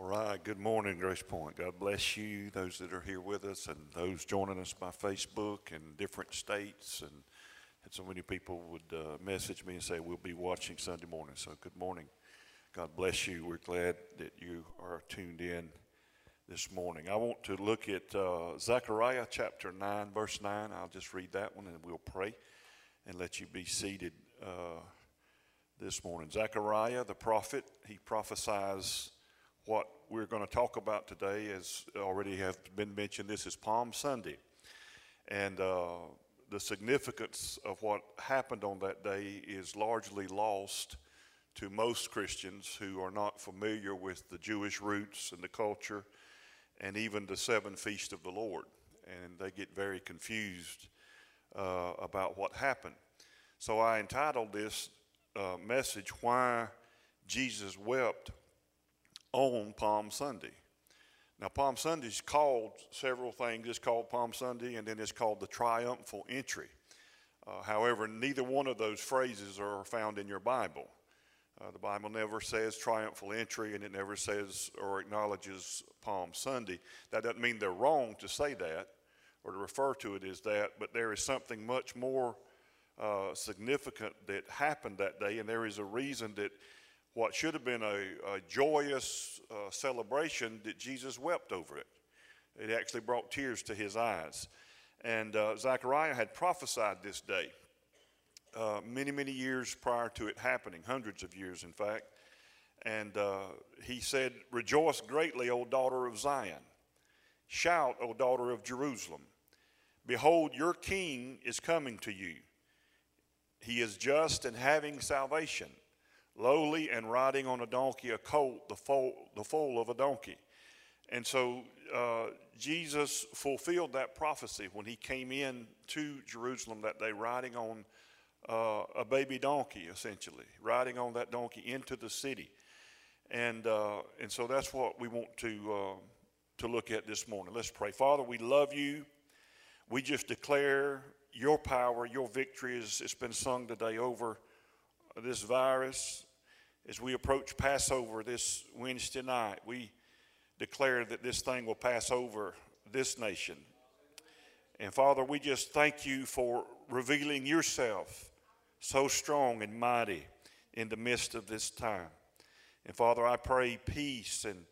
All right, good morning, Grace Point. God bless you, those that are here with us, and those joining us by Facebook in different states. And, and so many people would uh, message me and say, We'll be watching Sunday morning. So, good morning. God bless you. We're glad that you are tuned in this morning. I want to look at uh, Zechariah chapter 9, verse 9. I'll just read that one and we'll pray and let you be seated uh, this morning. Zechariah, the prophet, he prophesies what we're going to talk about today, as already have been mentioned, this is Palm Sunday. And uh, the significance of what happened on that day is largely lost to most Christians who are not familiar with the Jewish roots and the culture and even the seven feasts of the Lord. And they get very confused uh, about what happened. So I entitled this uh, message, Why Jesus Wept on Palm Sunday. Now, Palm Sunday is called several things. It's called Palm Sunday, and then it's called the triumphal entry. Uh, however, neither one of those phrases are found in your Bible. Uh, the Bible never says triumphal entry, and it never says or acknowledges Palm Sunday. That doesn't mean they're wrong to say that or to refer to it as that, but there is something much more uh, significant that happened that day, and there is a reason that what should have been a, a joyous uh, celebration that Jesus wept over it. It actually brought tears to his eyes. And uh, Zechariah had prophesied this day uh, many, many years prior to it happening, hundreds of years, in fact. And uh, he said, Rejoice greatly, O daughter of Zion. Shout, O daughter of Jerusalem. Behold, your king is coming to you. He is just and having salvation lowly and riding on a donkey, a colt, the foal, the foal of a donkey. And so uh, Jesus fulfilled that prophecy when he came in to Jerusalem that day, riding on uh, a baby donkey, essentially, riding on that donkey into the city. And, uh, and so that's what we want to, uh, to look at this morning. Let's pray. Father, we love you. We just declare your power, your victory, as it's been sung today over this virus. As we approach Passover this Wednesday night, we declare that this thing will pass over this nation. And Father, we just thank you for revealing yourself so strong and mighty in the midst of this time. And Father, I pray peace and,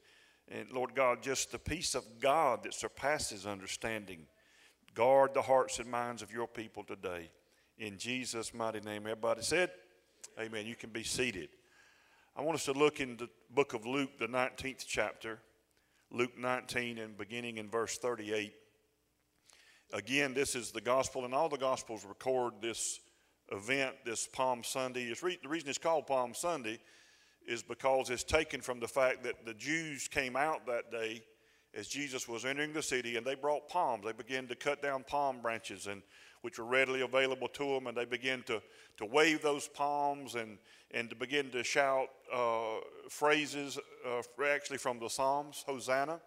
and Lord God, just the peace of God that surpasses understanding. Guard the hearts and minds of your people today. In Jesus' mighty name. Everybody said, Amen. You can be seated. I want us to look in the book of Luke, the 19th chapter, Luke 19, and beginning in verse 38. Again, this is the gospel, and all the gospels record this event, this Palm Sunday. Re- the reason it's called Palm Sunday is because it's taken from the fact that the Jews came out that day as Jesus was entering the city, and they brought palms. They began to cut down palm branches and which were readily available to them, and they began to, to wave those palms and, and to begin to shout uh, phrases, uh, actually from the Psalms, Hosanna.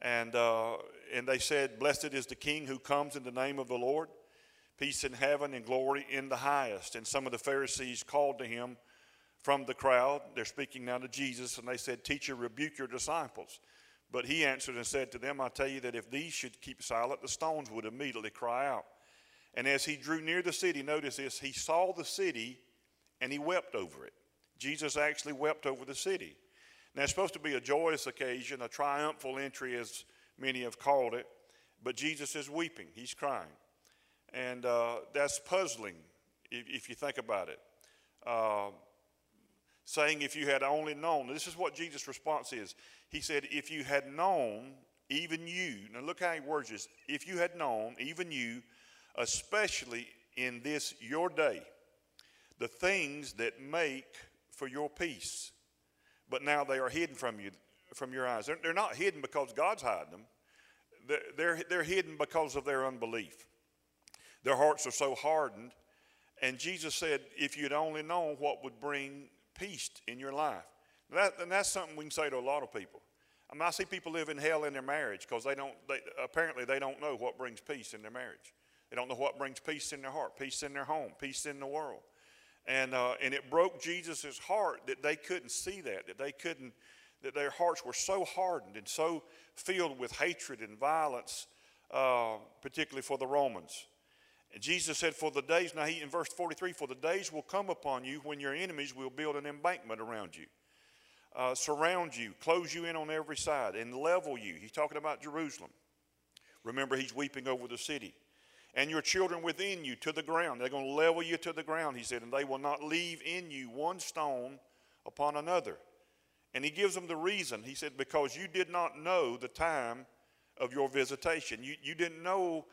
And, uh, and they said, Blessed is the King who comes in the name of the Lord, peace in heaven and glory in the highest. And some of the Pharisees called to him from the crowd. They're speaking now to Jesus, and they said, Teacher, rebuke your disciples. But he answered and said to them, I tell you that if these should keep silent, the stones would immediately cry out. And as he drew near the city, notice this, he saw the city and he wept over it. Jesus actually wept over the city. Now, it's supposed to be a joyous occasion, a triumphal entry, as many have called it, but Jesus is weeping. He's crying. And uh, that's puzzling if, if, you think about it. Uh, saying, if you had only known, this is what Jesus' response is. He said, if you had known, even you, now look how he words this, if you had known, even you, especially in this your day, the things that make for your peace. But now they are hidden from you, from your eyes. They're, they're not hidden because God's hiding them. They're, they're, they're hidden because of their unbelief. Their hearts are so hardened. And Jesus said, if you'd only known what would bring peace in your life. That, and that's something we can say to a lot of people. I mean, I see people live in hell in their marriage because they don't, they, apparently they don't know what brings peace in their marriage. They don't know what brings peace in their heart, peace in their home, peace in the world. And, uh, and it broke Jesus' heart that they couldn't see that, that they couldn't, that their hearts were so hardened and so filled with hatred and violence, uh, particularly for the Romans. And Jesus said, For the days, now he in verse 43, for the days will come upon you when your enemies will build an embankment around you, uh, surround you, close you in on every side, and level you. He's talking about Jerusalem. Remember, he's weeping over the city. And your children within you to the ground. They're going to level you to the ground, he said, and they will not leave in you one stone upon another. And he gives them the reason. He said, Because you did not know the time of your visitation. You, you didn't know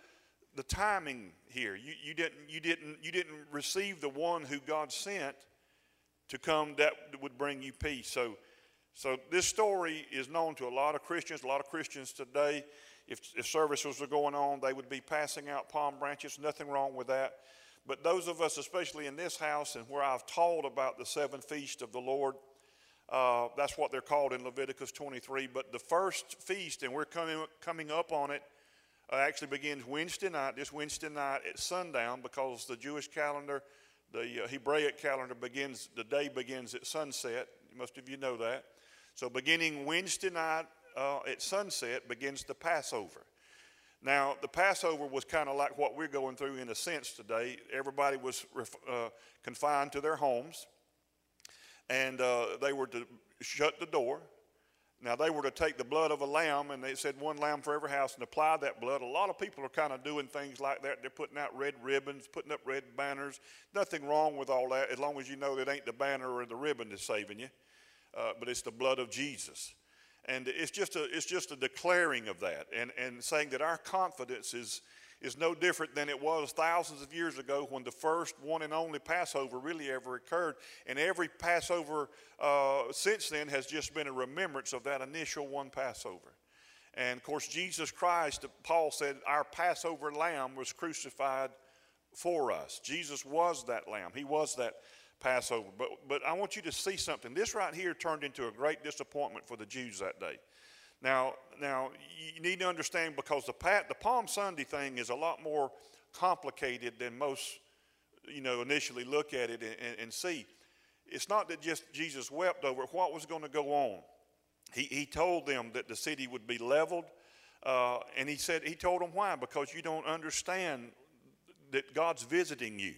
the timing here. You, you, didn't, you, didn't, you didn't receive the one who God sent to come that would bring you peace. So, so this story is known to a lot of Christians. A lot of Christians today, if, if services were going on, they would be passing out palm branches. Nothing wrong with that. But those of us, especially in this house and where I've taught about the seven feasts of the Lord, uh, that's what they're called in Leviticus 23. But the first feast, and we're coming, coming up on it, uh, actually begins Wednesday night, this Wednesday night at sundown, because the Jewish calendar, the uh, Hebraic calendar begins, the day begins at sunset. Most of you know that. So beginning Wednesday night uh, at sunset begins the Passover. Now, the Passover was kind of like what we're going through in a sense today. Everybody was uh, confined to their homes and uh, they were to shut the door. Now, they were to take the blood of a lamb, and they said one lamb for every house, and apply that blood. A lot of people are kind of doing things like that. They're putting out red ribbons, putting up red banners. Nothing wrong with all that, as long as you know that ain't the banner or the ribbon that's saving you, uh, but it's the blood of Jesus. And it's just a, it's just a declaring of that and, and saying that our confidence is, is no different than it was thousands of years ago when the first one and only Passover really ever occurred. And every Passover uh, since then has just been a remembrance of that initial one Passover. And of course, Jesus Christ, Paul said, our Passover lamb was crucified for us. Jesus was that lamb, he was that Passover. But, but I want you to see something. This right here turned into a great disappointment for the Jews that day. Now, now you need to understand because the, the Palm Sunday thing is a lot more complicated than most, you know, initially look at it and, and see. It's not that just Jesus wept over what was going to go on. He, he told them that the city would be leveled, uh, and he said he told them why because you don't understand that God's visiting you,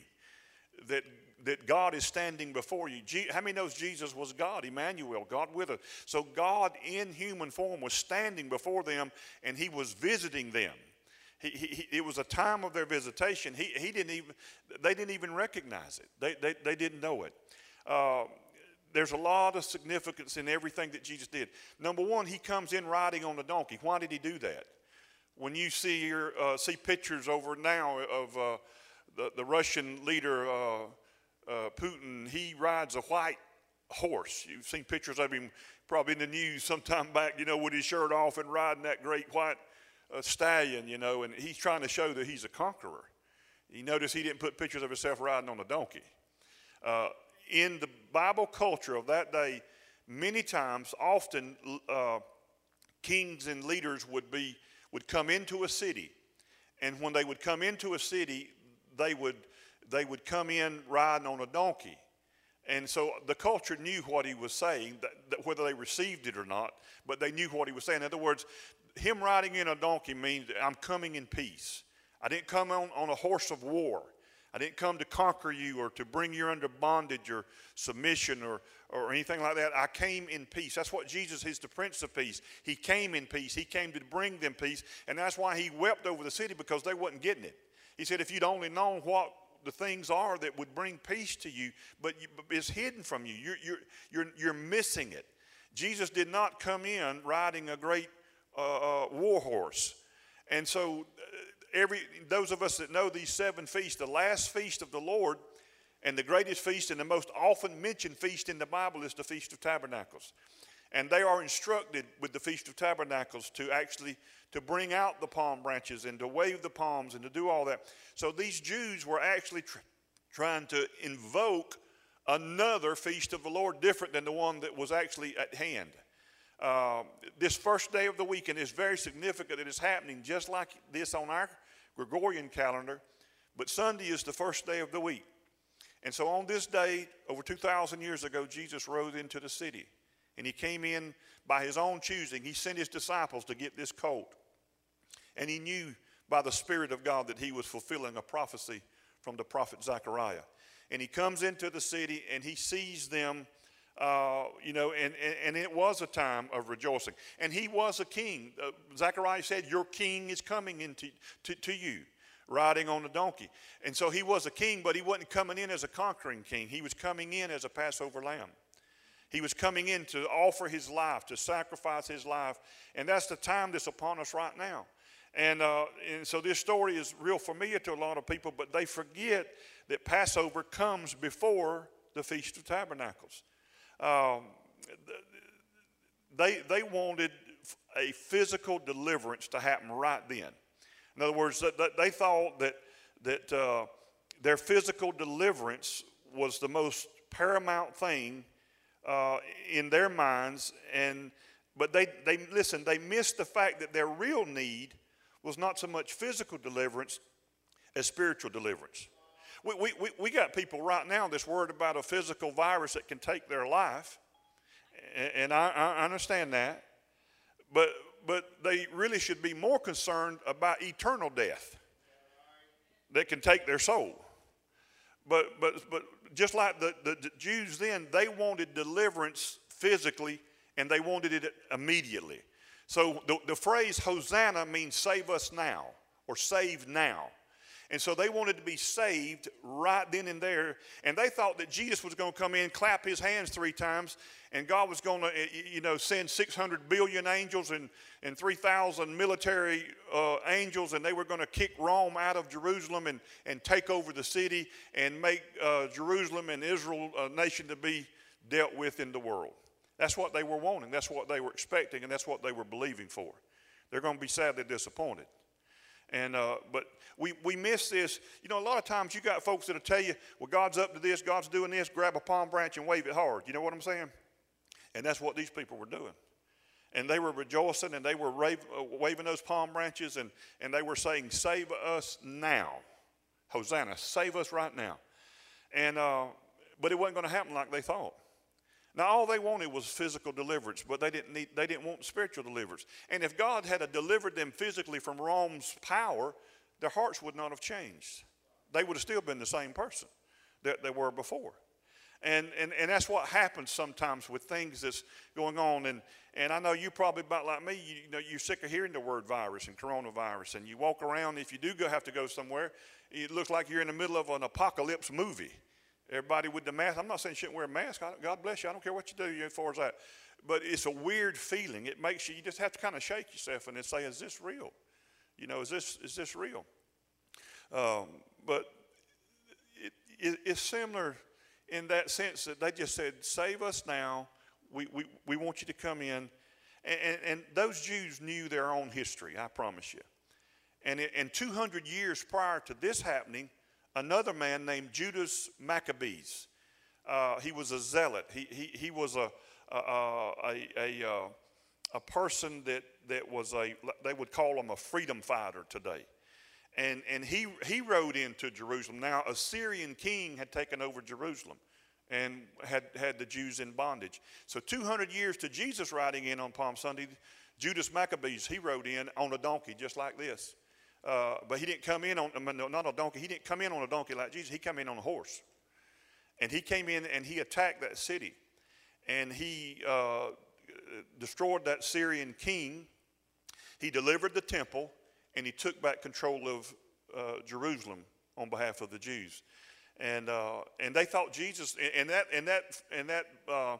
that that God is standing before you. How many knows Jesus was God, Emmanuel, God with us? So God in human form was standing before them and he was visiting them. He, he, it was a time of their visitation. He, he didn't even, they didn't even recognize it. They, they, they didn't know it. Uh, there's a lot of significance in everything that Jesus did. Number one, he comes in riding on a donkey. Why did he do that? When you see your, uh, see pictures over now of uh, the, the Russian leader uh, Putin, he rides a white horse. You've seen pictures of him probably in the news sometime back, you know, with his shirt off and riding that great white uh, stallion, you know, and he's trying to show that he's a conqueror. You notice he didn't put pictures of himself riding on a donkey. Uh, in the Bible culture of that day, many times, often, uh, kings and leaders would be would come into a city, and when they would come into a city, they would they would come in riding on a donkey. And so the culture knew what he was saying, that, that whether they received it or not, but they knew what he was saying. In other words, him riding in a donkey means I'm coming in peace. I didn't come on, on a horse of war. I didn't come to conquer you or to bring you under bondage or submission or, or anything like that. I came in peace. That's what Jesus is the Prince of Peace. He came in peace. He came to bring them peace. And that's why he wept over the city because they wasn't getting it. He said, if you'd only known what the things are that would bring peace to you, but it's hidden from you. You're, you're, you're, you're missing it. Jesus did not come in riding a great uh, uh, war horse. And so, uh, every, those of us that know these seven feasts, the last feast of the Lord and the greatest feast and the most often mentioned feast in the Bible is the Feast of Tabernacles. And they are instructed with the Feast of Tabernacles to actually to bring out the palm branches and to wave the palms and to do all that. So these Jews were actually tr- trying to invoke another feast of the Lord different than the one that was actually at hand. Uh, this first day of the weekend is very significant. It is happening just like this on our Gregorian calendar, but Sunday is the first day of the week. And so on this day, over 2,000 years ago, Jesus rode into the city And he came in by his own choosing. He sent his disciples to get this colt. And he knew by the Spirit of God that he was fulfilling a prophecy from the prophet Zechariah. And he comes into the city and he sees them, uh, you know, and, and, and, it was a time of rejoicing. And he was a king. Uh, Zechariah said, Your king is coming into to, to you riding on a donkey. And so he was a king, but he wasn't coming in as a conquering king. He was coming in as a Passover lamb. He was coming in to offer his life, to sacrifice his life. And that's the time that's upon us right now. And, uh, and so this story is real familiar to a lot of people, but they forget that Passover comes before the Feast of Tabernacles. Um, they, they wanted a physical deliverance to happen right then. In other words, they thought that, that uh, their physical deliverance was the most paramount thing uh, in their minds. And, but they, they, listen, they missed the fact that their real need was not so much physical deliverance as spiritual deliverance. We, we, we, we got people right now that's worried about a physical virus that can take their life. And, and I, I understand that. But, but they really should be more concerned about eternal death that can take their soul. But, but, but just like the, the, the Jews then, they wanted deliverance physically and they wanted it immediately. So the, the phrase Hosanna means save us now or save now. And so they wanted to be saved right then and there. And they thought that Jesus was going to come in, clap his hands three times, and God was going to, eh, you know, send 600 billion angels and, and 3,000 military uh, angels, and they were going to kick Rome out of Jerusalem and, and take over the city and make uh, Jerusalem and Israel a nation to be dealt with in the world. That's what they were wanting. That's what they were expecting, and that's what they were believing for. They're going to be sadly disappointed. And uh, but we we miss this. You know, a lot of times you got folks that'll tell you, "Well, God's up to this. God's doing this. Grab a palm branch and wave it hard." You know what I'm saying? And that's what these people were doing. And they were rejoicing and they were rave, uh, waving those palm branches and, and they were saying, Save us now. Hosanna, save us right now. And, uh, but it wasn't going to happen like they thought. Now, all they wanted was physical deliverance, but they didn't, need, they didn't want spiritual deliverance. And if God had delivered them physically from Rome's power, their hearts would not have changed. They would have still been the same person that they were before. And, and, and that's what happens sometimes with things that's going on. And, and I know you probably about like me, you, you know, you're sick of hearing the word virus and coronavirus. And you walk around, if you do go, have to go somewhere, it looks like you're in the middle of an apocalypse movie. Everybody with the mask. I'm not saying you shouldn't wear a mask. God bless you. I don't care what you do as far as that. But it's a weird feeling. It makes you, you just have to kind of shake yourself and say, is this real? You know, is this, is this real? Um, but it, it, it's similar in that sense that they just said, save us now. We, we, we want you to come in. And, and, and those Jews knew their own history, I promise you. And, it, and 200 years prior to this happening, another man named Judas Maccabees. Uh, he was a zealot. He, he, he was a, a, a, a, uh, a, person that, that was a, they would call him a freedom fighter today. And, and he, he rode into Jerusalem. Now, a Syrian king had taken over Jerusalem and had, had the Jews in bondage. So 200 years to Jesus riding in on Palm Sunday, Judas Maccabees, he rode in on a donkey just like this. Uh, but he didn't come in on, not a donkey, he didn't come in on a donkey like Jesus, he came in on a horse. And he came in and he attacked that city. And he uh, destroyed that Syrian king. He delivered the temple and he took back control of uh, Jerusalem on behalf of the Jews. And, uh, and they thought Jesus, and that, and that, and that uh,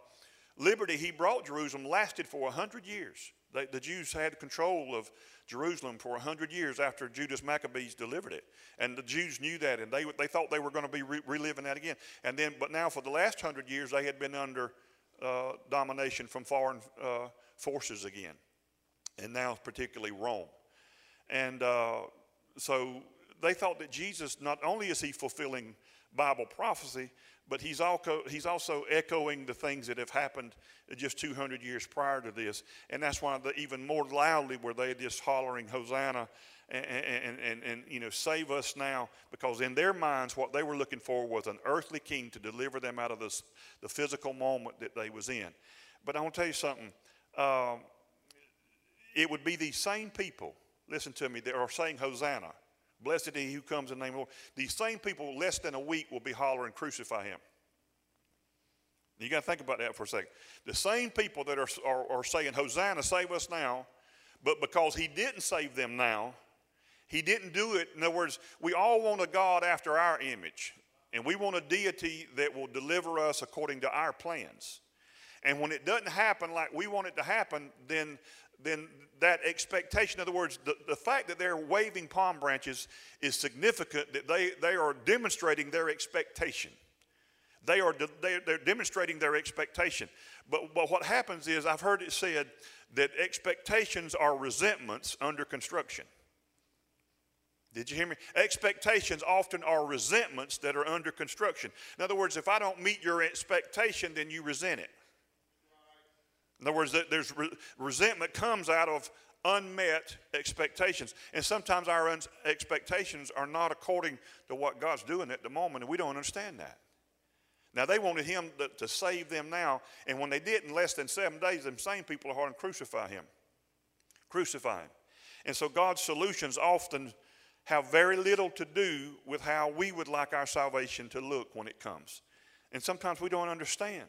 liberty he brought Jerusalem lasted for a 100 years. The Jews had control of Jerusalem for 100 years after Judas Maccabees delivered it. And the Jews knew that, and they, they thought they were going to be re- reliving that again. And then, but now for the last 100 years, they had been under uh, domination from foreign uh, forces again, and now particularly Rome. And uh, so they thought that Jesus, not only is he fulfilling Bible prophecy, but he's also, he's also echoing the things that have happened just 200 years prior to this. And that's why the, even more loudly were they just hollering, Hosanna, and, and, and, and, you know, save us now. Because in their minds, what they were looking for was an earthly king to deliver them out of this, the physical moment that they was in. But I want to tell you something. Um, it would be these same people, listen to me, that are saying Hosanna. Blessed he who comes in the name of the Lord. These same people, less than a week, will be hollering, crucify him. You got to think about that for a second. The same people that are, are, are saying, Hosanna, save us now, but because he didn't save them now, he didn't do it. In other words, we all want a God after our image, and we want a deity that will deliver us according to our plans. And when it doesn't happen like we want it to happen, then, then that expectation, in other words, the, the fact that they're waving palm branches is significant that they, they are demonstrating their expectation. They are they, they're demonstrating their expectation. But, but what happens is, I've heard it said that expectations are resentments under construction. Did you hear me? Expectations often are resentments that are under construction. In other words, if I don't meet your expectation, then you resent it. In other words, there's resentment comes out of unmet expectations. And sometimes our expectations are not according to what God's doing at the moment, and we don't understand that. Now, they wanted him to, to save them now, and when they did in less than seven days, them same people are hard to crucify him. Crucify him. And so God's solutions often have very little to do with how we would like our salvation to look when it comes. And sometimes we don't understand.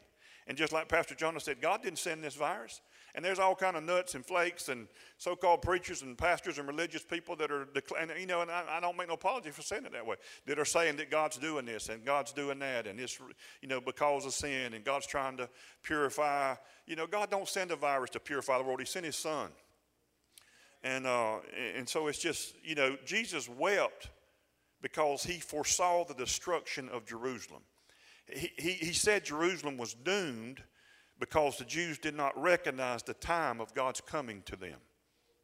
And just like Pastor Jonah said, God didn't send this virus. And there's all kind of nuts and flakes and so-called preachers and pastors and religious people that are, and, you know, and I, I, don't make no apology for saying it that way, that are saying that God's doing this and God's doing that and it's, you know, because of sin and God's trying to purify. You know, God don't send a virus to purify the world. He sent his son. And, uh, and so it's just, you know, Jesus wept because he foresaw the destruction of Jerusalem he, he, said Jerusalem was doomed because the Jews did not recognize the time of God's coming to them.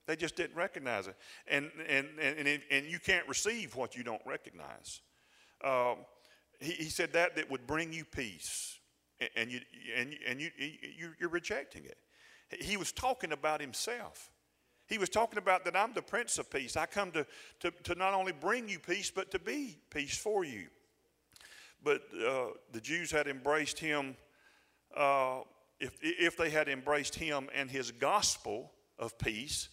They just didn't recognize it. And, and, and, and, and you can't receive what you don't recognize. Uh, he, he said that that would bring you peace, and, you, and, and you, you, you're rejecting it. He was talking about himself. He was talking about that I'm the Prince of Peace. I come to, to, to not only bring you peace, but to be peace for you. But uh, the Jews had embraced him, uh, if, if they had embraced him and his gospel of peace,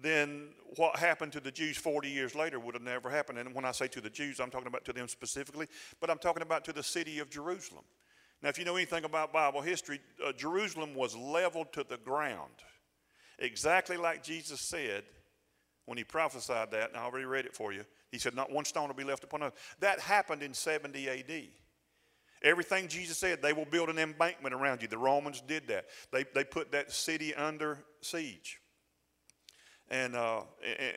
then what happened to the Jews 40 years later would have never happened. And when I say to the Jews, I'm talking about to them specifically, but I'm talking about to the city of Jerusalem. Now, if you know anything about Bible history, uh, Jerusalem was leveled to the ground, exactly like Jesus said when he prophesied that, and I already read it for you. He said, Not one stone will be left upon another. That happened in 70 AD. Everything Jesus said, they will build an embankment around you. The Romans did that. They, they put that city under siege. And, uh,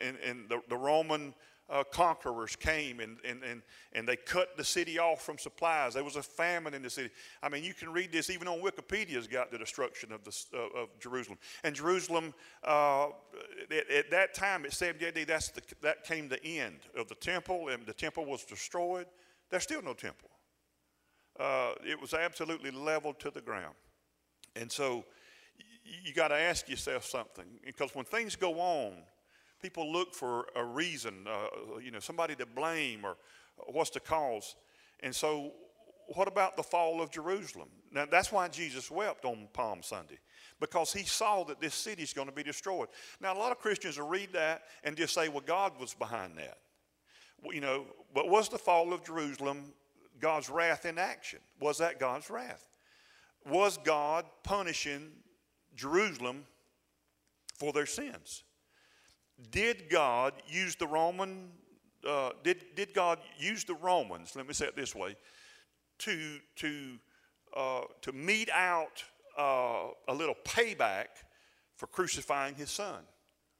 and, and the, the Roman uh, conquerors came and, and, and, and they cut the city off from supplies. There was a famine in the city. I mean, you can read this even on Wikipedia's got the destruction of, the, uh, of Jerusalem. And Jerusalem, uh, at, at, that time, at 70 AD, that's the, that came the end of the temple, and the temple was destroyed. There's still no temple. Uh, it was absolutely leveled to the ground. And so you got to ask yourself something, because when things go on, people look for a reason, uh, you know, somebody to blame or what's the cause. And so, what about the fall of Jerusalem? Now, that's why Jesus wept on Palm Sunday, because he saw that this city is going to be destroyed. Now, a lot of Christians will read that and just say, well, God was behind that. Well, you know, but was the fall of Jerusalem God's wrath in action? Was that God's wrath? Was God punishing Jerusalem for their sins? Did God use the Roman, uh, did, did God use the Romans, let me say it this way, to, to, uh, to mete out uh, a little payback for crucifying his son?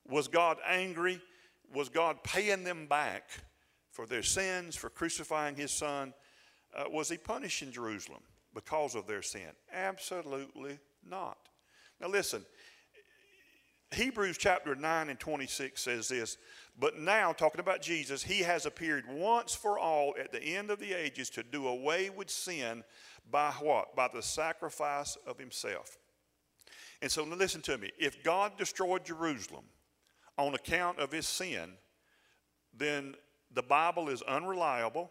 Was God angry? Was God paying them back for their sins, for crucifying his son? Uh, was he punishing Jerusalem because of their sin? Absolutely not. Now, listen, Hebrews chapter 9 and 26 says this, but now, talking about Jesus, he has appeared once for all at the end of the ages to do away with sin by what? By the sacrifice of himself. And so, listen to me. If God destroyed Jerusalem on account of his sin, then the Bible is unreliable.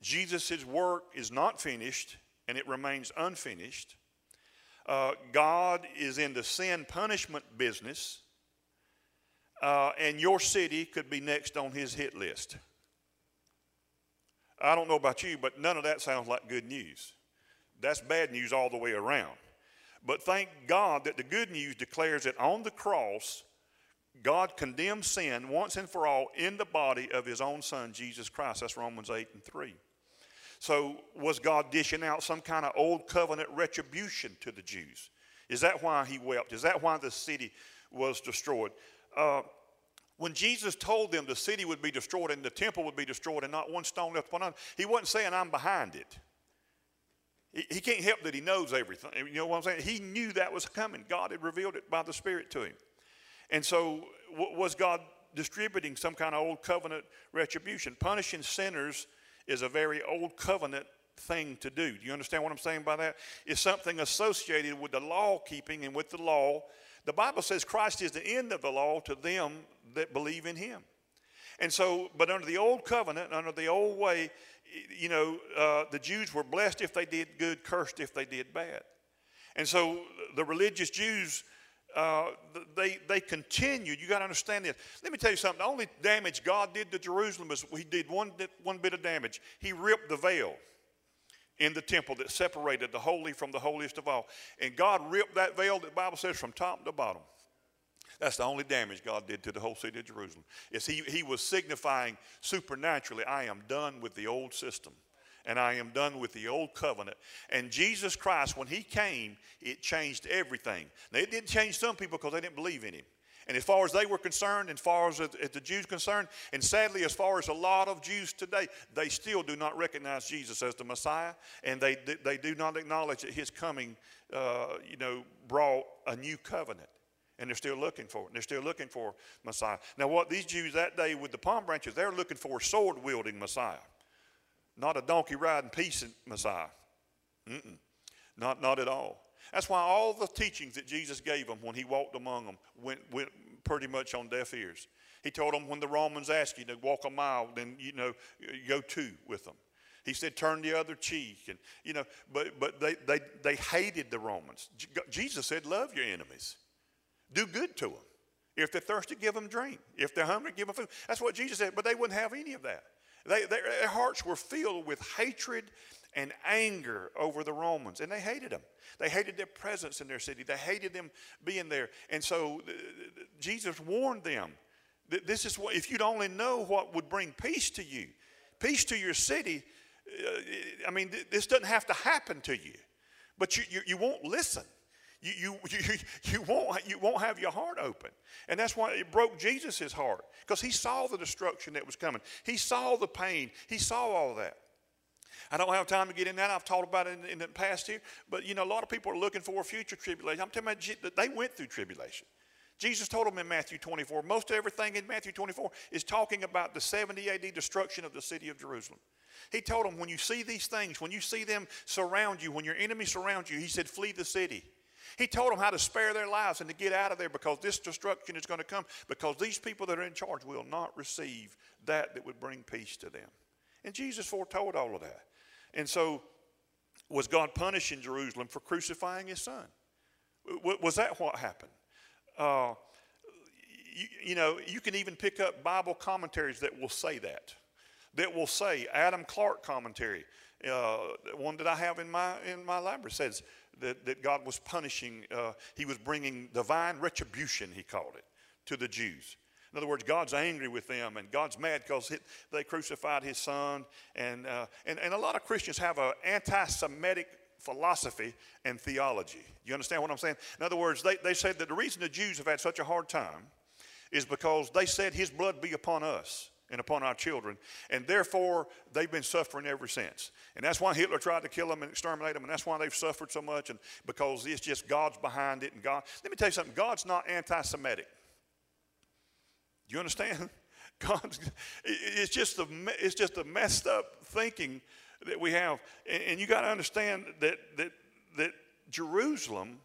Jesus' work is not finished, and it remains unfinished. Uh, God is in the sin punishment business, uh, and your city could be next on his hit list. I don't know about you, but none of that sounds like good news. That's bad news all the way around. But thank God that the good news declares that on the cross, God condemned sin once and for all in the body of his own son, Jesus Christ. That's Romans 8 and 3. So, was God dishing out some kind of old covenant retribution to the Jews? Is that why he wept? Is that why the city was destroyed? Uh, when Jesus told them the city would be destroyed and the temple would be destroyed and not one stone left upon another, he wasn't saying, I'm behind it. He, he can't help that he knows everything. You know what I'm saying? He knew that was coming. God had revealed it by the Spirit to him. And so, w- was God distributing some kind of old covenant retribution? Punishing sinners is a very old covenant thing to do. Do you understand what I'm saying by that? It's something associated with the law keeping and with the law. The Bible says Christ is the end of the law to them that believe in him. And so, but under the old covenant, under the old way, you know, uh, the Jews were blessed if they did good, cursed if they did bad. And so the religious Jews, uh, they, they continued. You got to understand this. Let me tell you something. The only damage God did to Jerusalem was He did one, one bit of damage. He ripped the veil in the temple that separated the holy from the holiest of all. And God ripped that veil, the Bible says, from top to bottom. That's the only damage God did to the whole city of Jerusalem. Is he, he was signifying supernaturally, I am done with the old system and I am done with the old covenant. And Jesus Christ, when he came, it changed everything. Now, it didn't change some people because they didn't believe in him. And as far as they were concerned, and as far as the Jews concerned, and sadly, as far as a lot of Jews today, they still do not recognize Jesus as the Messiah, and they, they do not acknowledge that his coming, uh, you know, brought a new covenant. And they're still looking for it. And They're still looking for Messiah. Now, what these Jews that day with the palm branches, they're looking for a sword wielding Messiah, not a donkey riding peasant Messiah. Mm-mm. Not, not at all. That's why all the teachings that Jesus gave them when he walked among them went, went pretty much on deaf ears. He told them when the Romans asked you to walk a mile, then you know go two with them. He said, turn the other cheek. And, you know, but, but they, they, they hated the Romans. Jesus said, love your enemies. Do good to them. If they're thirsty, give them drink. If they're hungry, give them food. That's what Jesus said, but they wouldn't have any of that. They, they, their hearts were filled with hatred and anger over the Romans, and they hated them. They hated their presence in their city. They hated them being there. And so uh, Jesus warned them that this is what, if you'd only know what would bring peace to you, peace to your city, uh, I mean, this doesn't have to happen to you, but you, you, you won't listen you, you, you, you, won't, you won't have your heart open. And that's why it broke Jesus' heart because he saw the destruction that was coming. He saw the pain. He saw all that. I don't have time to get in that. I've talked about it in, in the past here. But, you know, a lot of people are looking for a future tribulation. I'm talking about that they went through tribulation. Jesus told them in Matthew 24. Most everything in Matthew 24 is talking about the 70 AD destruction of the city of Jerusalem. He told them, when you see these things, when you see them surround you, when your enemies surround you, he said, flee the city. He told them how to spare their lives and to get out of there because this destruction is going to come because these people that are in charge will not receive that that would bring peace to them. And Jesus foretold all of that. And so, was God punishing Jerusalem for crucifying his son? Was that what happened? Uh, you, you, know, you can even pick up Bible commentaries that will say that. That will say, Adam Clarke commentary, uh, one that I have in my, in my library says, that, that God was punishing, uh, he was bringing divine retribution, he called it, to the Jews. In other words, God's angry with them, and God's mad because they crucified his son. And, uh, and, and a lot of Christians have an anti Semitic philosophy and theology. You understand what I'm saying? In other words, they, they said that the reason the Jews have had such a hard time is because they said his blood be upon us and upon our children. And therefore, they've been suffering ever since. And that's why Hitler tried to kill them and exterminate them. And that's why they've suffered so much. And because it's just God's behind it. And God, let me tell you something God's not anti Semitic. Do you understand? God's, it's just, a, it's just a messed up thinking that we have. And, and you got to understand that, that, that Jerusalem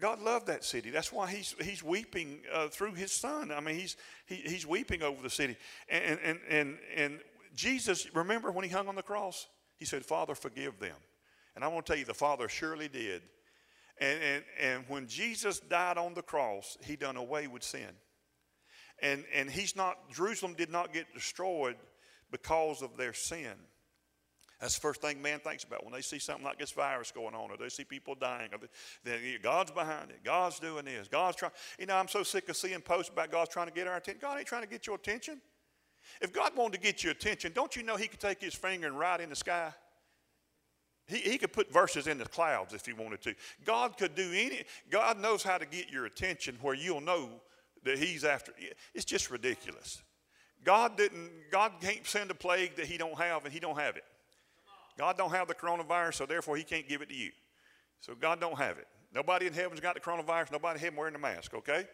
God loved that city. That's why he's, he's weeping uh, through his son. I mean, he's, he, he's weeping over the city. And, and, and, and Jesus, remember when he hung on the cross? He said, Father, forgive them. And I want to tell you, the Father surely did. And, and, and when Jesus died on the cross, he done away with sin. And, and he's not, Jerusalem did not get destroyed because of their sin. That's the first thing man thinks about when they see something like this virus going on, or they see people dying. Or then God's behind it. God's doing this. God's trying. You know, I'm so sick of seeing posts about God's trying to get our attention. God ain't trying to get your attention. If God wanted to get your attention, don't you know He could take His finger and write in the sky? He, he could put verses in the clouds if He wanted to. God could do any. God knows how to get your attention where you'll know that He's after. It's just ridiculous. God didn't. God can't send a plague that He don't have, and He don't have it. God don't have the coronavirus, so therefore He can't give it to you. So God don't have it. Nobody in heaven's got the coronavirus. Nobody in heaven wearing a mask. Okay.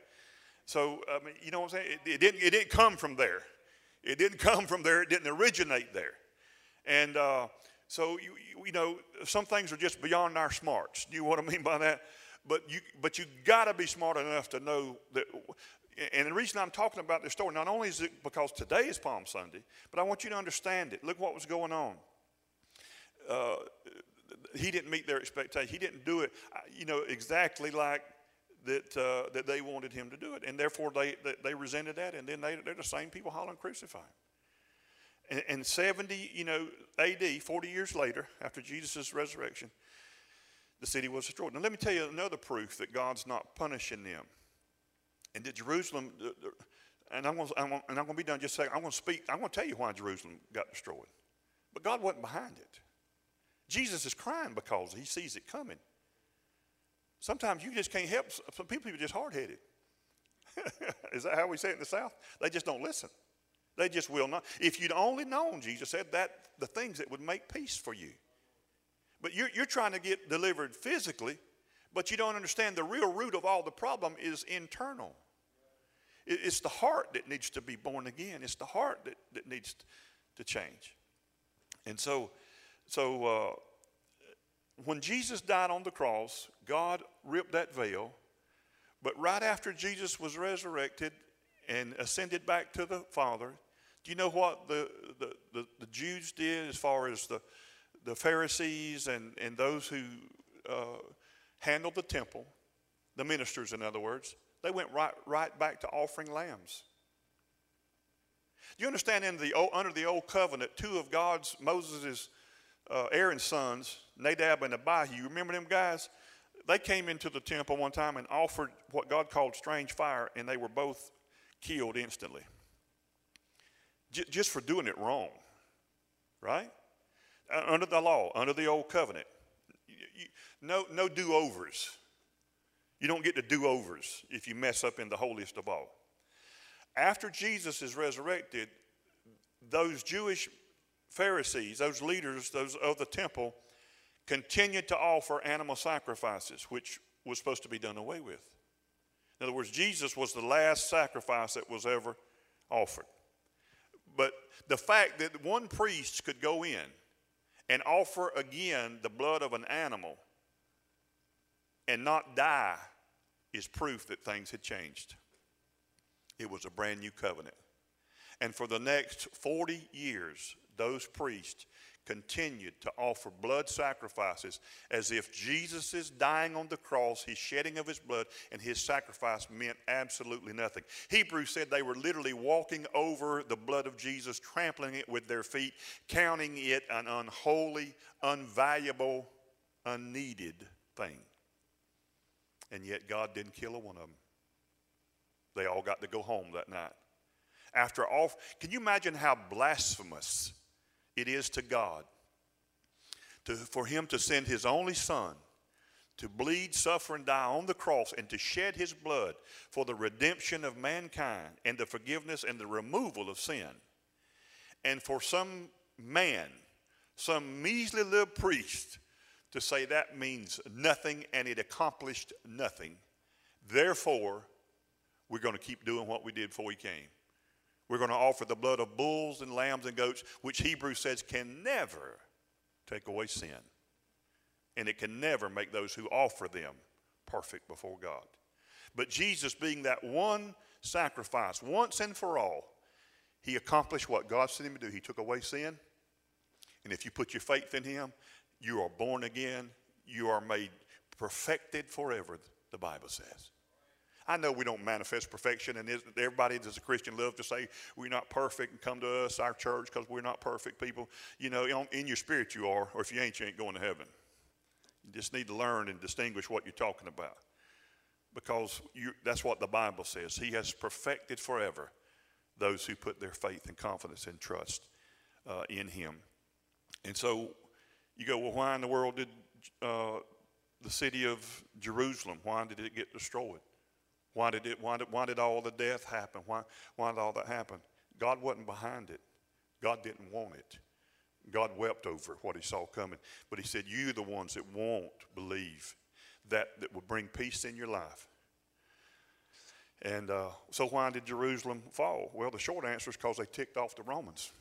So I mean, you know what I'm saying? It, it didn't. It didn't come from there. It didn't come from there, it didn't originate there. And uh, so, you, you, know, some things are just beyond our smarts. Do you know what I mean by that? But you, but you got to be smart enough to know that. And the reason I'm talking about this story, not only is it because today is Palm Sunday, but I want you to understand it. Look what was going on. Uh, he didn't meet their expectation. He didn't do it, you know, exactly like that, uh, that they wanted him to do it. And therefore, they, they, they resented that. And then they, they're the same people hollering, crucify him. And, and 70, you know, AD, 40 years later, after Jesus' resurrection, the city was destroyed. Now, let me tell you another proof that God's not punishing them. And that Jerusalem, and I'm going to, I'm going to be done just a second. I'm going to speak, I'm going to tell you why Jerusalem got destroyed. But God wasn't behind it. Jesus is crying because he sees it coming. Sometimes you just can't help. Some people are just hard headed. Is that how we say it in the South? They just don't listen. They just will not. If you'd only known, Jesus said, that the things that would make peace for you. But you're, you're trying to get delivered physically, but you don't understand the real root of all the problem is internal. It's the heart that needs to be born again. It's the heart that, that needs to change. And so, so uh, when Jesus died on the cross, God ripped that veil. But right after Jesus was resurrected and ascended back to the Father, do you know what the, the, the, the Jews did as far as the, the Pharisees and, and those who uh, handled the temple, the ministers, in other words? They went right, right back to offering lambs. Do you understand in the, under the old covenant, two of God's, Moses' uh, Aaron's sons, Nadab and Abihu, remember them guys? They came into the temple one time and offered what God called strange fire, and they were both killed instantly. J- just for doing it wrong, right? Uh, under the law, under the old covenant. You, you, no no do overs. You don't get to do overs if you mess up in the holiest of all. After Jesus is resurrected, those Jewish Pharisees, those leaders those of the temple, continued to offer animal sacrifices, which was supposed to be done away with. In other words, Jesus was the last sacrifice that was ever offered. But the fact that one priest could go in and offer again the blood of an animal and not die is proof that things had changed. It was a brand new covenant. And for the next 40 years, those priests continued to offer blood sacrifices as if Jesus' is dying on the cross, his shedding of his blood, and his sacrifice meant absolutely nothing. Hebrews said they were literally walking over the blood of Jesus, trampling it with their feet, counting it an unholy, unvaluable, unneeded thing. And yet God didn't kill a one of them. They all got to go home that night. After all, can you imagine how blasphemous it is to God to, for Him to send His only Son to bleed, suffer, and die on the cross and to shed His blood for the redemption of mankind and the forgiveness and the removal of sin. And for some man, some measly little priest, to say that means nothing and it accomplished nothing. Therefore, we're going to keep doing what we did before He came. We're going to offer the blood of bulls and lambs and goats, which Hebrews says can never take away sin. And it can never make those who offer them perfect before God. But Jesus, being that one sacrifice, once and for all, he accomplished what God sent him to do. He took away sin. And if you put your faith in him, you are born again. You are made perfected forever, the Bible says. I know we don't manifest perfection, and everybody that's a Christian loves to say we're not perfect and come to us, our church, because we're not perfect people. You know, in your spirit you are, or if you ain't, you ain't going to heaven. You just need to learn and distinguish what you're talking about, because you, that's what the Bible says. He has perfected forever those who put their faith and confidence and trust uh, in Him. And so you go, well, why in the world did uh, the city of Jerusalem, why did it get destroyed? Why did, it, why, did, why did all the death happen? Why, why did all that happen? God wasn't behind it. God didn't want it. God wept over what he saw coming. But he said, You, the ones that won't believe, that, that will bring peace in your life. And uh, so, why did Jerusalem fall? Well, the short answer is because they ticked off the Romans.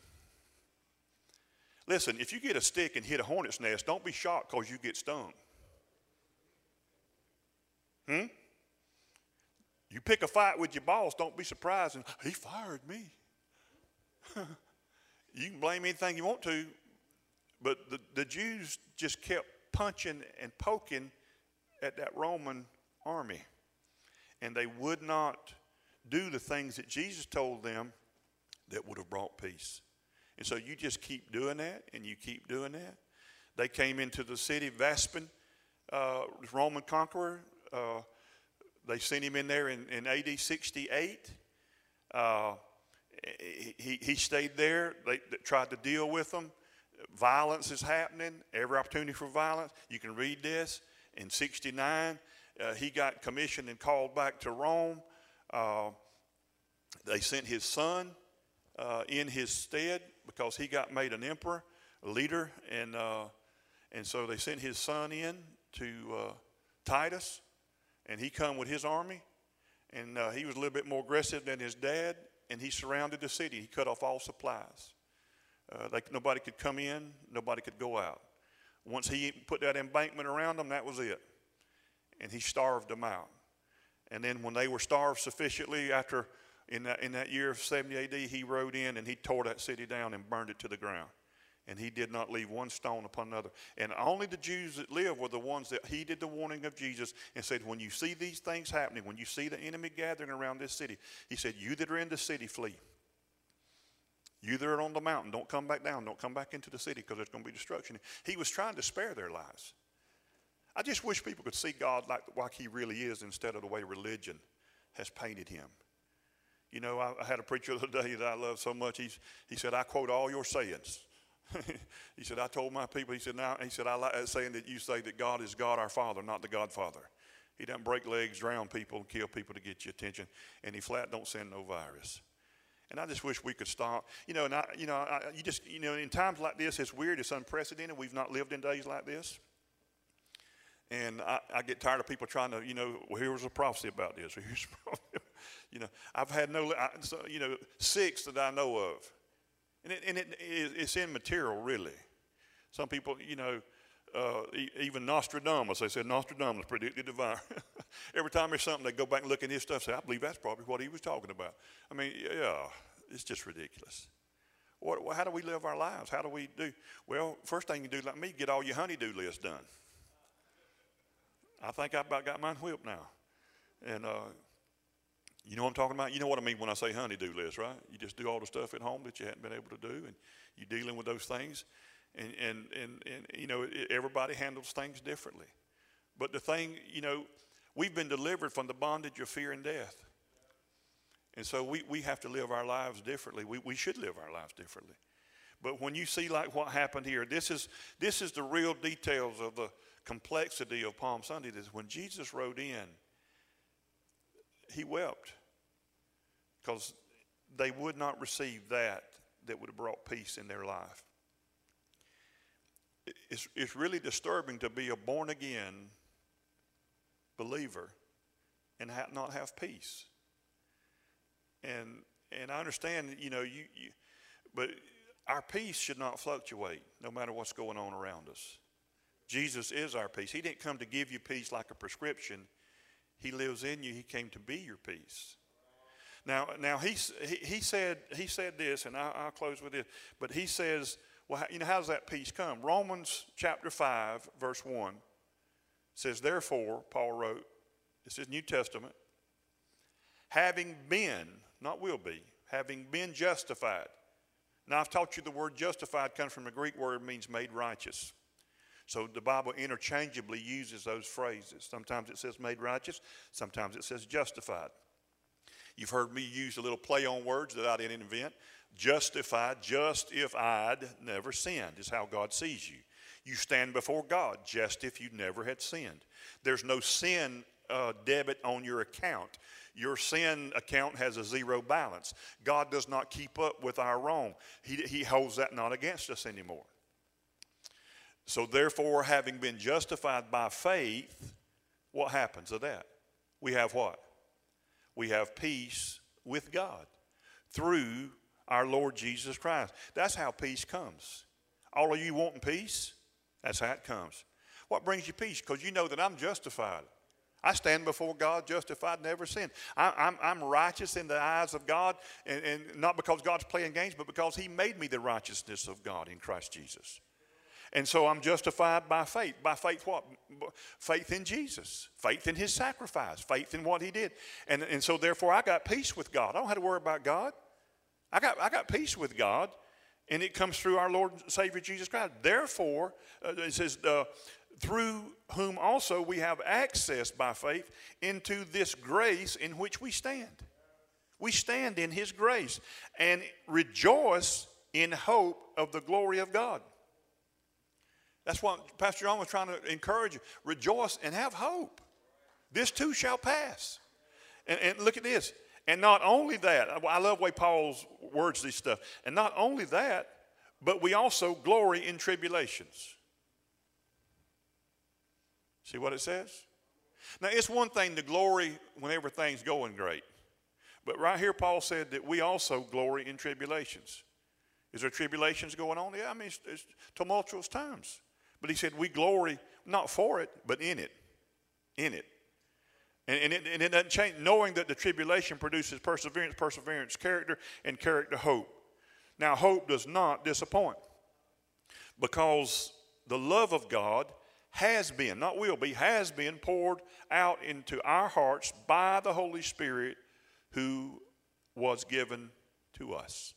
Listen, if you get a stick and hit a hornet's nest, don't be shocked because you get stung. Hmm? You pick a fight with your boss, don't be surprised and he fired me. you can blame anything you want to, but the, the Jews just kept punching and poking at that Roman army. And they would not do the things that Jesus told them that would have brought peace. And so you just keep doing that and you keep doing that. They came into the city, Vespasian, uh, Roman conqueror. Uh, they sent him in there in, in AD 68. Uh, he, he stayed there. They, they, tried to deal with them. Violence is happening, every opportunity for violence. You can read this. In 69, uh, he got commissioned and called back to Rome. Uh, they sent his son uh, in his stead because he got made an emperor, leader, and, uh, and so they sent his son in to uh, Titus and he come with his army, and uh, he was a little bit more aggressive than his dad, and he surrounded the city. He cut off all supplies. Uh, they, nobody could come in, nobody could go out. Once he put that embankment around them, that was it. And he starved them out. And then when they were starved sufficiently after, in that, in that year of 70 AD, he rode in and he tore that city down and burned it to the ground and he did not leave one stone upon another. And only the Jews that lived were the ones that heeded the warning of Jesus and said, When you see these things happening, when you see the enemy gathering around this city, he said, You that are in the city, flee. You that are on the mountain, don't come back down. Don't come back into the city because there's going to be destruction. He was trying to spare their lives. I just wish people could see God like, like he really is instead of the way religion has painted him. You know, I, I had a preacher the other day that I love so much. He's, he said, I quote all your sayings. he said, I told my people, he said, now, he said, I like saying that you say that God is God our Father, not the Godfather. He doesn't break legs, drown people, kill people to get your attention, and he flat don't send no virus. And I just wish we could stop. You know, and I, you know, I, you just, you know, in times like this, it's weird, it's unprecedented. We've not lived in days like this. And I, I get tired of people trying to, you know, well, here was a prophecy about this, here's a prophecy. you know, I've had no, I, so, you know, six that I know of and, it, and it, it's immaterial, really. Some people, you know, uh, even Nostradamus, they said Nostradamus predicted the virus. Every time there's something, they go back and look at his stuff and say, I believe that's probably what he was talking about. I mean, yeah, it's just ridiculous. What, how do we live our lives? How do we do? Well, first thing you do, like me, get all your honeydew list done. I think I about got mine whipped now. And uh, you know what I'm talking about? You know what I mean when I say honey-do list, right? You just do all the stuff at home that you hadn't been able to do, and you're dealing with those things. And, and, and, and you know, everybody handles things differently. But the thing, you know, we've been delivered from the bondage of fear and death. And so we, we have to live our lives differently. We, we should live our lives differently. But when you see like what happened here, this is, this is the real details of the complexity of Palm Sunday. This when Jesus rode in, he wept because they would not receive that that would have brought peace in their life. It's, it's really disturbing to be a born again believer and ha- not have peace. And, and I understand, you know, you, you, but our peace should not fluctuate no matter what's going on around us. Jesus is our peace. He didn't come to give you peace like a prescription. He lives in you. He came to be your peace. Now, now he, he, said he said this, and I, will close with this. But he says, well, you know, how does that peace come? Romans chapter five, verse one says, Therefore, Paul wrote, this is New Testament, having been, not will be, having been justified. Now, I've taught you the word justified comes from the Greek word means made righteous. So the Bible interchangeably uses those phrases. Sometimes it says made righteous, sometimes it says justified. You've heard me use a little play on words that I didn't invent. Justified, just if I'd never sinned, is how God sees you. You stand before God just if you never had sinned. There's no sin uh, debit on your account. Your sin account has a zero balance. God does not keep up with our wrong, He, he holds that not against us anymore. So, therefore, having been justified by faith, what happens to that? We have what? We have peace with God through our Lord Jesus Christ. That's how peace comes. All of you wanting peace? That's how it comes. What brings you peace? Because you know that I'm justified. I stand before God justified, never sinned. I, I'm, I'm righteous in the eyes of God, and, and not because God's playing games, but because He made me the righteousness of God in Christ Jesus. And so I'm justified by faith. By faith, what? Faith in Jesus, faith in His sacrifice, faith in what He did. And, and so, therefore, I got peace with God. I don't have to worry about God. I got, I got peace with God, and it comes through our Lord and Savior Jesus Christ. Therefore, uh, it says, uh, through whom also we have access by faith into this grace in which we stand. We stand in His grace and rejoice in hope of the glory of God. That's what Pastor John was trying to encourage you. Rejoice and have hope. This too shall pass. And, and look at this. And not only that, I love way Paul's words this stuff. And not only that, but we also glory in tribulations. See what it says? Now, it's one thing to glory when everything's going great. But right here, Paul said that we also glory in tribulations. Is there tribulations going on? Yeah, I mean, it's, it's tumultuous times. But he said we glory not for it, but in it. In it. And, and, it, and it doesn't change, knowing that the tribulation produces perseverance, perseverance, character, and character, hope. Now, hope does not disappoint because the love of God has been, not will be, has been poured out into our hearts by the Holy Spirit who was given to us.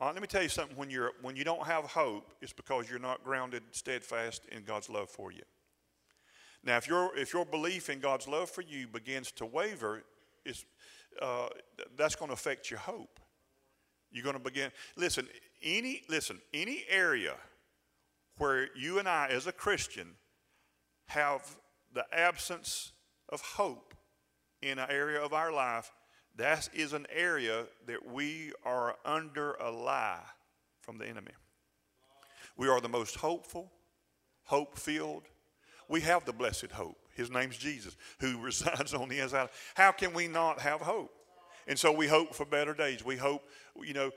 Uh, let me tell you something when, you're, when you don't have hope, it's because you're not grounded steadfast in God's love for you. Now, if, your if your belief in God's love for you begins to waver, it's, uh, that's going to affect your hope. You're going to begin, listen, any, listen, any area where you and I, as a Christian, have the absence of hope in an area of our life, that is an area that we are under a lie from the enemy. We are the most hopeful, hope filled. We have the blessed hope. His name's Jesus, who resides on the inside. How can we not have hope? And so we hope for better days. We hope, you know,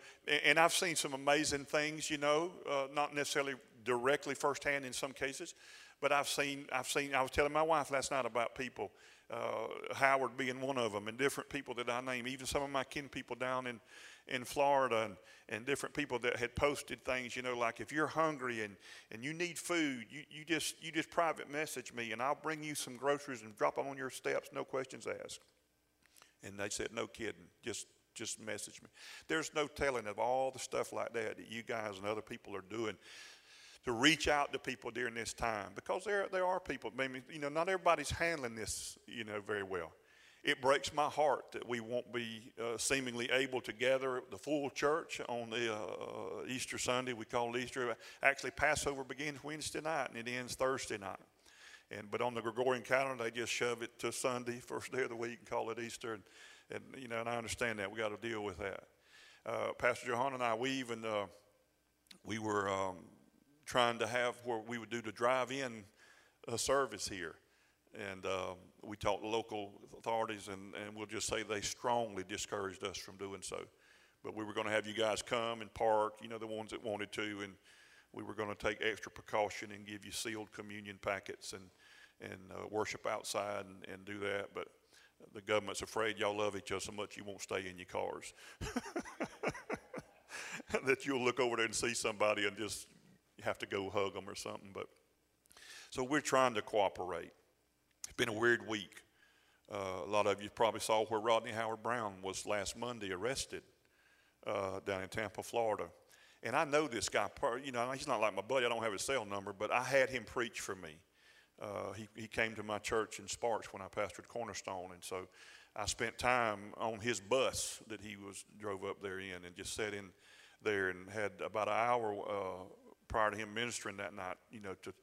and I've seen some amazing things, you know, uh, not necessarily directly firsthand in some cases, but I've seen, I've seen, I was telling my wife last night about people, uh, Howard being one of them, and different people that I name, even some of my kin people down in, in Florida, and, and different people that had posted things, you know, like if you're hungry and, and you need food, you, you, just, you just private message me, and I'll bring you some groceries and drop them on your steps, no questions asked. And they said, no kidding, just just message me. There's no telling of all the stuff like that that you guys and other people are doing to reach out to people during this time because there, there are people, maybe, you know, not everybody's handling this, you know, very well. It breaks my heart that we won't be uh, seemingly able to gather the full church on the uh, Easter Sunday. We call it Easter. Actually, Passover begins Wednesday night and it ends Thursday night. And, but on the Gregorian calendar, they just shove it to Sunday, first day of the week, and call it Easter. And, and you know, and I understand that. We got to deal with that. Uh, Pastor Johan and I, we even uh, we were um, trying to have where we would do the drive-in uh, service here. And uh, we talked to local authorities, and, and we'll just say they strongly discouraged us from doing so. But we were going to have you guys come and park, you know, the ones that wanted to, and we were going to take extra precaution and give you sealed communion packets and, and uh, worship outside and, and do that. But the government's afraid y'all love each other so much you won't stay in your cars. that you'll look over there and see somebody and just have to go hug them or something. But so we're trying to cooperate. It's been a weird week. Uh, a lot of you probably saw where Rodney Howard-Browne was last Monday arrested uh, down in Tampa, Florida. And I know this guy, you know, he's not like my buddy. I don't have his cell number, but I had him preach for me. Uh, he, he came to my church in Sparks when I pastored Cornerstone. And so I spent time on his bus that he was drove up there in and just sat in there and had about an hour uh, prior to him ministering that night, you know, to,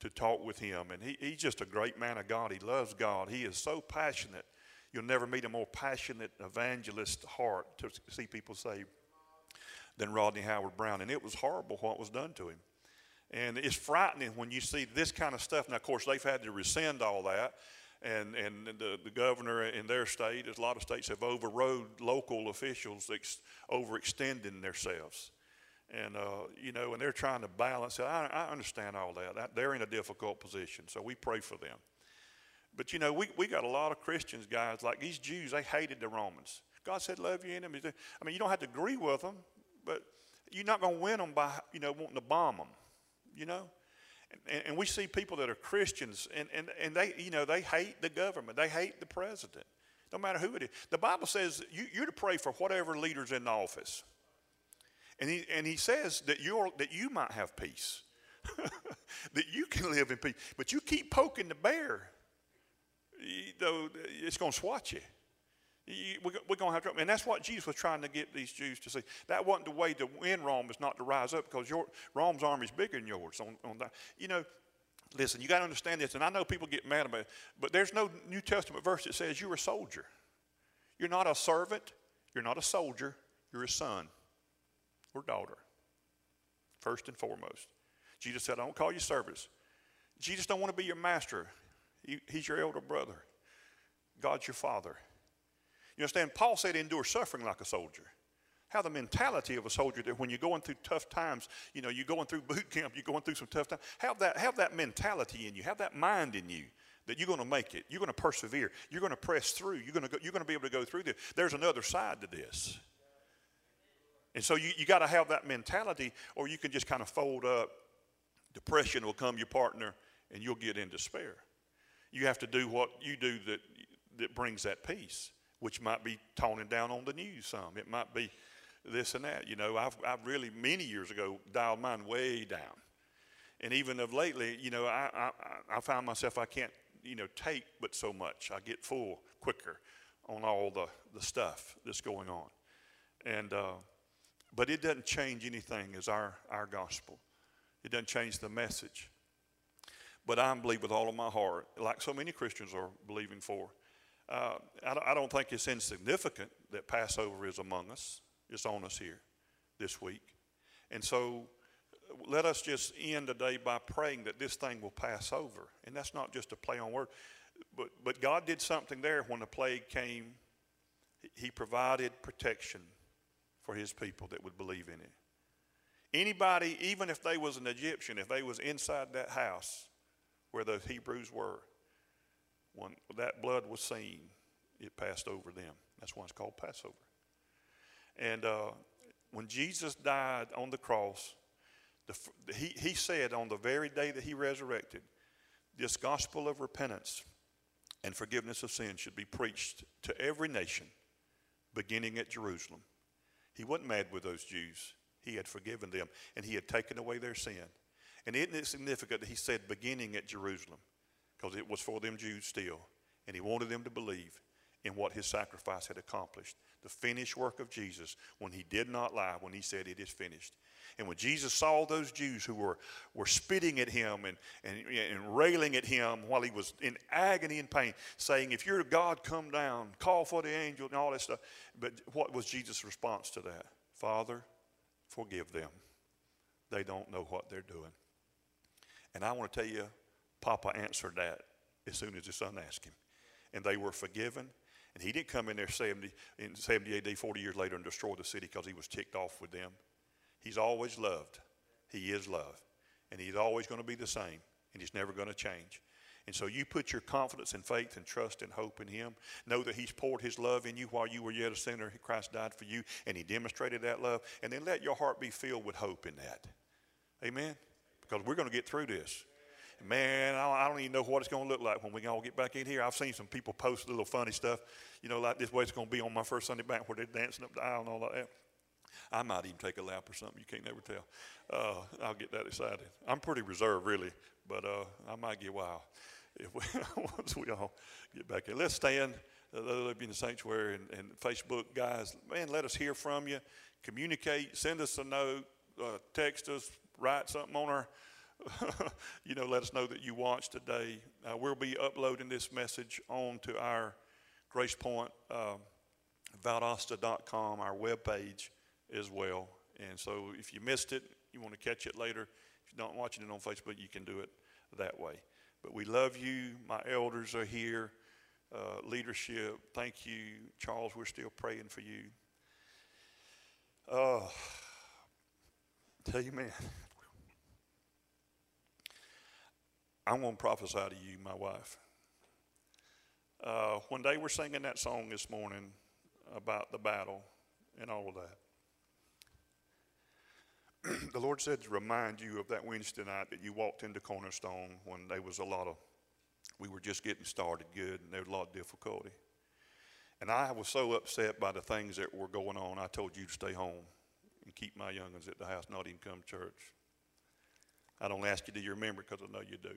to talk with him. And he, he's just a great man of God. He loves God. He is so passionate. You'll never meet a more passionate evangelist heart to see people saved than Rodney Howard-Browne. And it was horrible what was done to him. And it's frightening when you see this kind of stuff. Now, of course, they've had to rescind all that and, and the, the governor in their state, as a lot of states have overrode local officials ex, overextending themselves. And, uh, you know, and they're trying to balance it. I, I understand all that. They're in a difficult position, so we pray for them. But, you know, we, we got a lot of Christians, guys, like these Jews, they hated the Romans. God said, love your enemies. I mean, you don't have to agree with them, but you're not going to win them by, you know, wanting to bomb them, you know? And, and we see people that are Christians, and, and, and they, you know, they hate the government. They hate the president. No matter who it is. The Bible says you, you're to pray for whatever leader's in the office. And he, and he says that, you're, that you might have peace, that you can live in peace. But you keep poking the bear, though it's going to swat you. We're going to have trouble. And that's what Jesus was trying to get these Jews to see. That wasn't the way to win Rome, is not to rise up because your, Rome's army is bigger than yours. On, on that. You know, listen, you got to understand this. And I know people get mad about it, but there's no New Testament verse that says you're a soldier. You're not a servant. You're not a soldier. You're a son or daughter, first and foremost. Jesus said, I don't call you servants. Jesus don't want to be your master. He, he's your elder brother. God's your father. You understand? Paul said, endure suffering like a soldier. Have the mentality of a soldier that when you're going through tough times, you know, you're going through boot camp, you're going through some tough times. Have that, have that mentality in you, have that mind in you that you're going to make it. You're going to persevere. You're going to press through. You're going to, go, you're going to be able to go through this. There's another side to this. And so you, you got to have that mentality, or you can just kind of fold up. Depression will come your partner, and you'll get in despair. You have to do what you do that, that brings that peace which might be toning down on the news some. It might be this and that. You know, I've, I've really, many years ago, dialed mine way down. And even of lately, you know, I, I, I find myself, I can't, you know, take but so much. I get full quicker on all the, the stuff that's going on. And, uh, but it doesn't change anything as our, our gospel. It doesn't change the message. But I believe with all of my heart, like so many Christians are believing for, uh, I, don't think it's insignificant that Passover is among us. It's on us here this week. And so let us just end today by praying that this thing will pass over. And that's not just a play on word. But, but God did something there when the plague came. He provided protection for his people that would believe in it. Anybody, even if they was an Egyptian, if they was inside that house where the Hebrews were, when that blood was seen, it passed over them. That's why it's called Passover. And uh, when Jesus died on the cross, the, he, he said on the very day that he resurrected, this gospel of repentance and forgiveness of sin should be preached to every nation, beginning at Jerusalem. He wasn't mad with those Jews. He had forgiven them and he had taken away their sin. And isn't it significant that he said, beginning at Jerusalem? because it was for them Jews still. And he wanted them to believe in what his sacrifice had accomplished. The finished work of Jesus when he did not lie, when he said, It is finished. And when Jesus saw those Jews who were, were spitting at him and, and, and railing at him while he was in agony and pain, saying, If you're God, come down, call for the angel, and all that stuff. But what was Jesus' response to that? Father, forgive them. They don't know what they're doing. And I want to tell you, Papa answered that as soon as his son asked him. And they were forgiven. And he didn't come in there 70, in 70 AD, 40 years later, and destroy the city because he was ticked off with them. He's always loved. He is love. And he's always going to be the same. And he's never going to change. And so you put your confidence and faith and trust and hope in him. Know that he's poured his love in you while you were yet a sinner. Christ died for you, and he demonstrated that love. And then let your heart be filled with hope in that. Amen? Because we're going to get through this. Man, I don't even know what it's going to look like when we all get back in here. I've seen some people post little funny stuff, you know, like this way it's going to be on my first Sunday back where they're dancing up the aisle and all that. I might even take a lap or something. You can't never tell. Uh, I'll get that excited. I'm pretty reserved, really, but uh, I might get wild if we, once we all get back in. Let's stand. Those of you in the sanctuary and, and, Facebook guys, man, let us hear from you. Communicate. Send us a note. Uh, text us. Write something on our. you know, let us know that you watched today. Uh, we'll be uploading this message onto our Grace Point um, Valdosta.com, our webpage as well. And so if you missed it, you want to catch it later. If you're not watching it on Facebook, you can do it that way. But we love you. My elders are here. Uh, leadership, thank you. Charles, we're still praying for you. Uh, tell you, man, I'm going to prophesy to you, my wife. Uh, when they were singing that song this morning about the battle and all of that, the Lord said to remind you of that Wednesday night that you walked into Cornerstone when there was a lot of, we were just getting started good and there was a lot of difficulty. And I was so upset by the things that were going on, I told you to stay home and keep my youngins at the house, not even come to church. I don't ask you, do you remember? Because I know you do.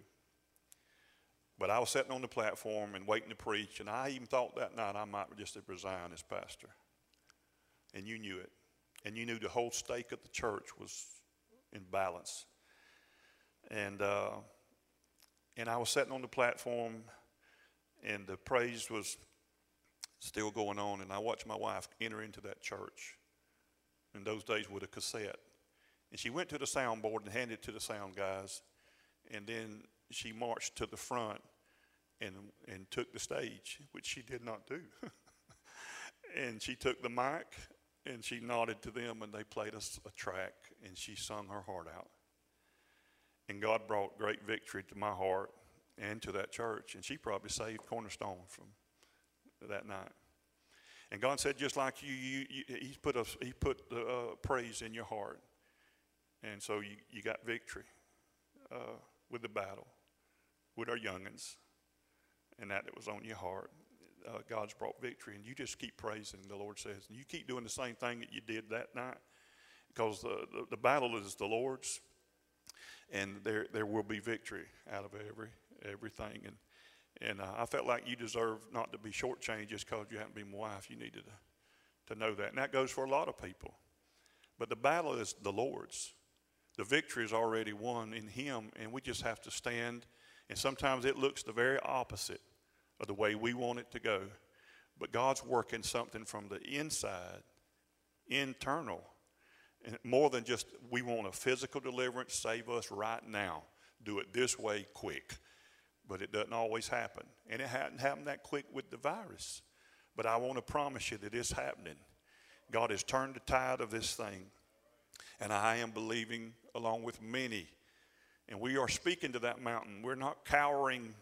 But I was sitting on the platform and waiting to preach, and I even thought that night I might just resign as pastor. And you knew it and you knew the whole stake of the church was in balance. And uh, and I was sitting on the platform, and the praise was still going on, and I watched my wife enter into that church. In those days, with a cassette, and she went to the soundboard and handed it to the sound guys, and then she marched to the front and and took the stage, which she did not do. and she took the mic and she nodded to them, and they played us a track, and she sung her heart out. And God brought great victory to my heart and to that church, and she probably saved Cornerstone from that night. And God said, just like you, you, you He put a, He put the uh, praise in your heart, and so you, you got victory uh, with the battle, with our youngins, and that it was on your heart uh, God's brought victory. And you just keep praising, the Lord says. And you keep doing the same thing that you did that night because the, the, the battle is the Lord's. And there, there will be victory out of every everything. And, and uh, I felt like you deserve not to be shortchanged just because you happen to be my wife. You needed to, to know that. And that goes for a lot of people. But the battle is the Lord's. The victory is already won in Him, and we just have to stand. And sometimes it looks the very opposite of the way we want it to go. But God's working something from the inside, internal, and more than just we want a physical deliverance, save us right now. Do it this way quick. But it doesn't always happen. And it hadn't happened that quick with the virus. But I want to promise you that it's happening. God has turned the tide of this thing. And I am believing along with many. And we are speaking to that mountain. We're not cowering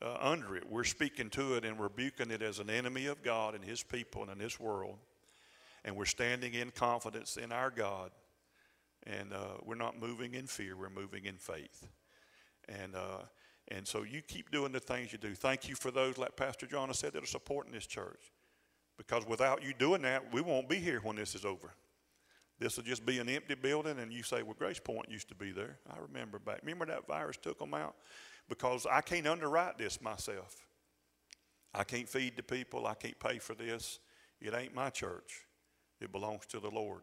uh, under it. We're speaking to it and rebuking it as an enemy of God and His people and in this world. And we're standing in confidence in our God. And uh, we're not moving in fear, we're moving in faith. And, uh, and so you keep doing the things you do. Thank you for those, like Pastor John said, that are supporting this church. Because without you doing that, we won't be here when this is over. This will just be an empty building, and you say, Well, Grace Point used to be there. I remember back. Remember that virus took them out? because I can't underwrite this myself. I can't feed the people. I can't pay for this. It ain't my church. It belongs to the Lord.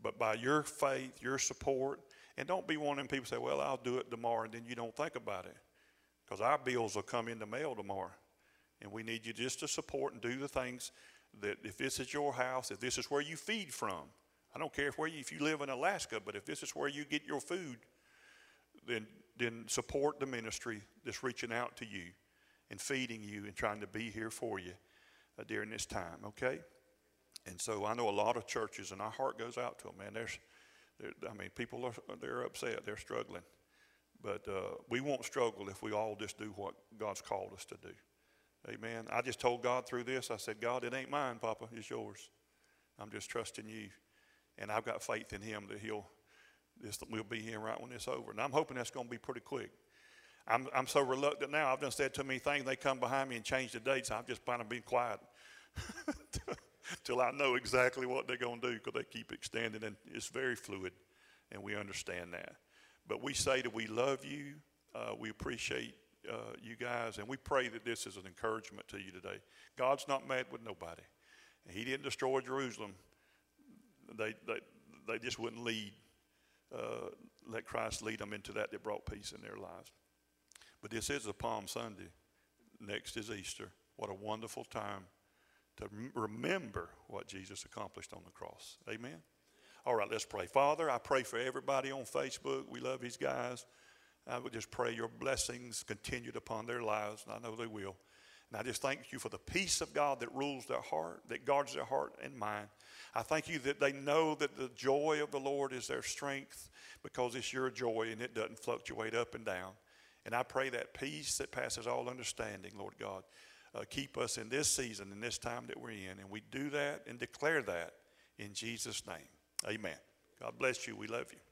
But by your faith, your support, and don't be one of them people say, well, I'll do it tomorrow, and then you don't think about it. Because our bills will come in the mail tomorrow. And we need you just to support and do the things that if this is your house, if this is where you feed from, I don't care if, where you, if you live in Alaska, but if this is where you get your food, then then support the ministry that's reaching out to you and feeding you and trying to be here for you uh, during this time, okay? And so I know a lot of churches, and our heart goes out to them, man. There's, I mean, people are they're upset, they're struggling, but uh, we won't struggle if we all just do what God's called us to do. Amen. I just told God through this. I said, God, it ain't mine, Papa. It's yours. I'm just trusting you, and I've got faith in Him that He'll this we'll be here right when it's over. And I'm hoping that's going to be pretty quick. I'm, I'm so reluctant now. I've done said too many things. They come behind me and change the dates. I'm just kind of being quiet till I know exactly what they're going to do because they keep extending, and it's very fluid, and we understand that. But we say that we love you. Uh, we appreciate uh, you guys, and we pray that this is an encouragement to you today. God's not mad with nobody. He didn't destroy Jerusalem. They, they, they just wouldn't lead, uh, let Christ lead them into that that brought peace in their lives. But this is a Palm Sunday. Next is Easter. What a wonderful time to remember what Jesus accomplished on the cross. Amen. All right, let's pray. Father, I pray for everybody on Facebook. We love these guys. I would just pray your blessings continued upon their lives, and I know they will. And I just thank you for the peace of God that rules their heart, that guards their heart and mind. I thank you that they know that the joy of the Lord is their strength because it's your joy and it doesn't fluctuate up and down. And I pray that peace that passes all understanding, Lord God, uh, keep us in this season, in this time that we're in. And we do that and declare that in Jesus' name. Amen. God bless you. We love you.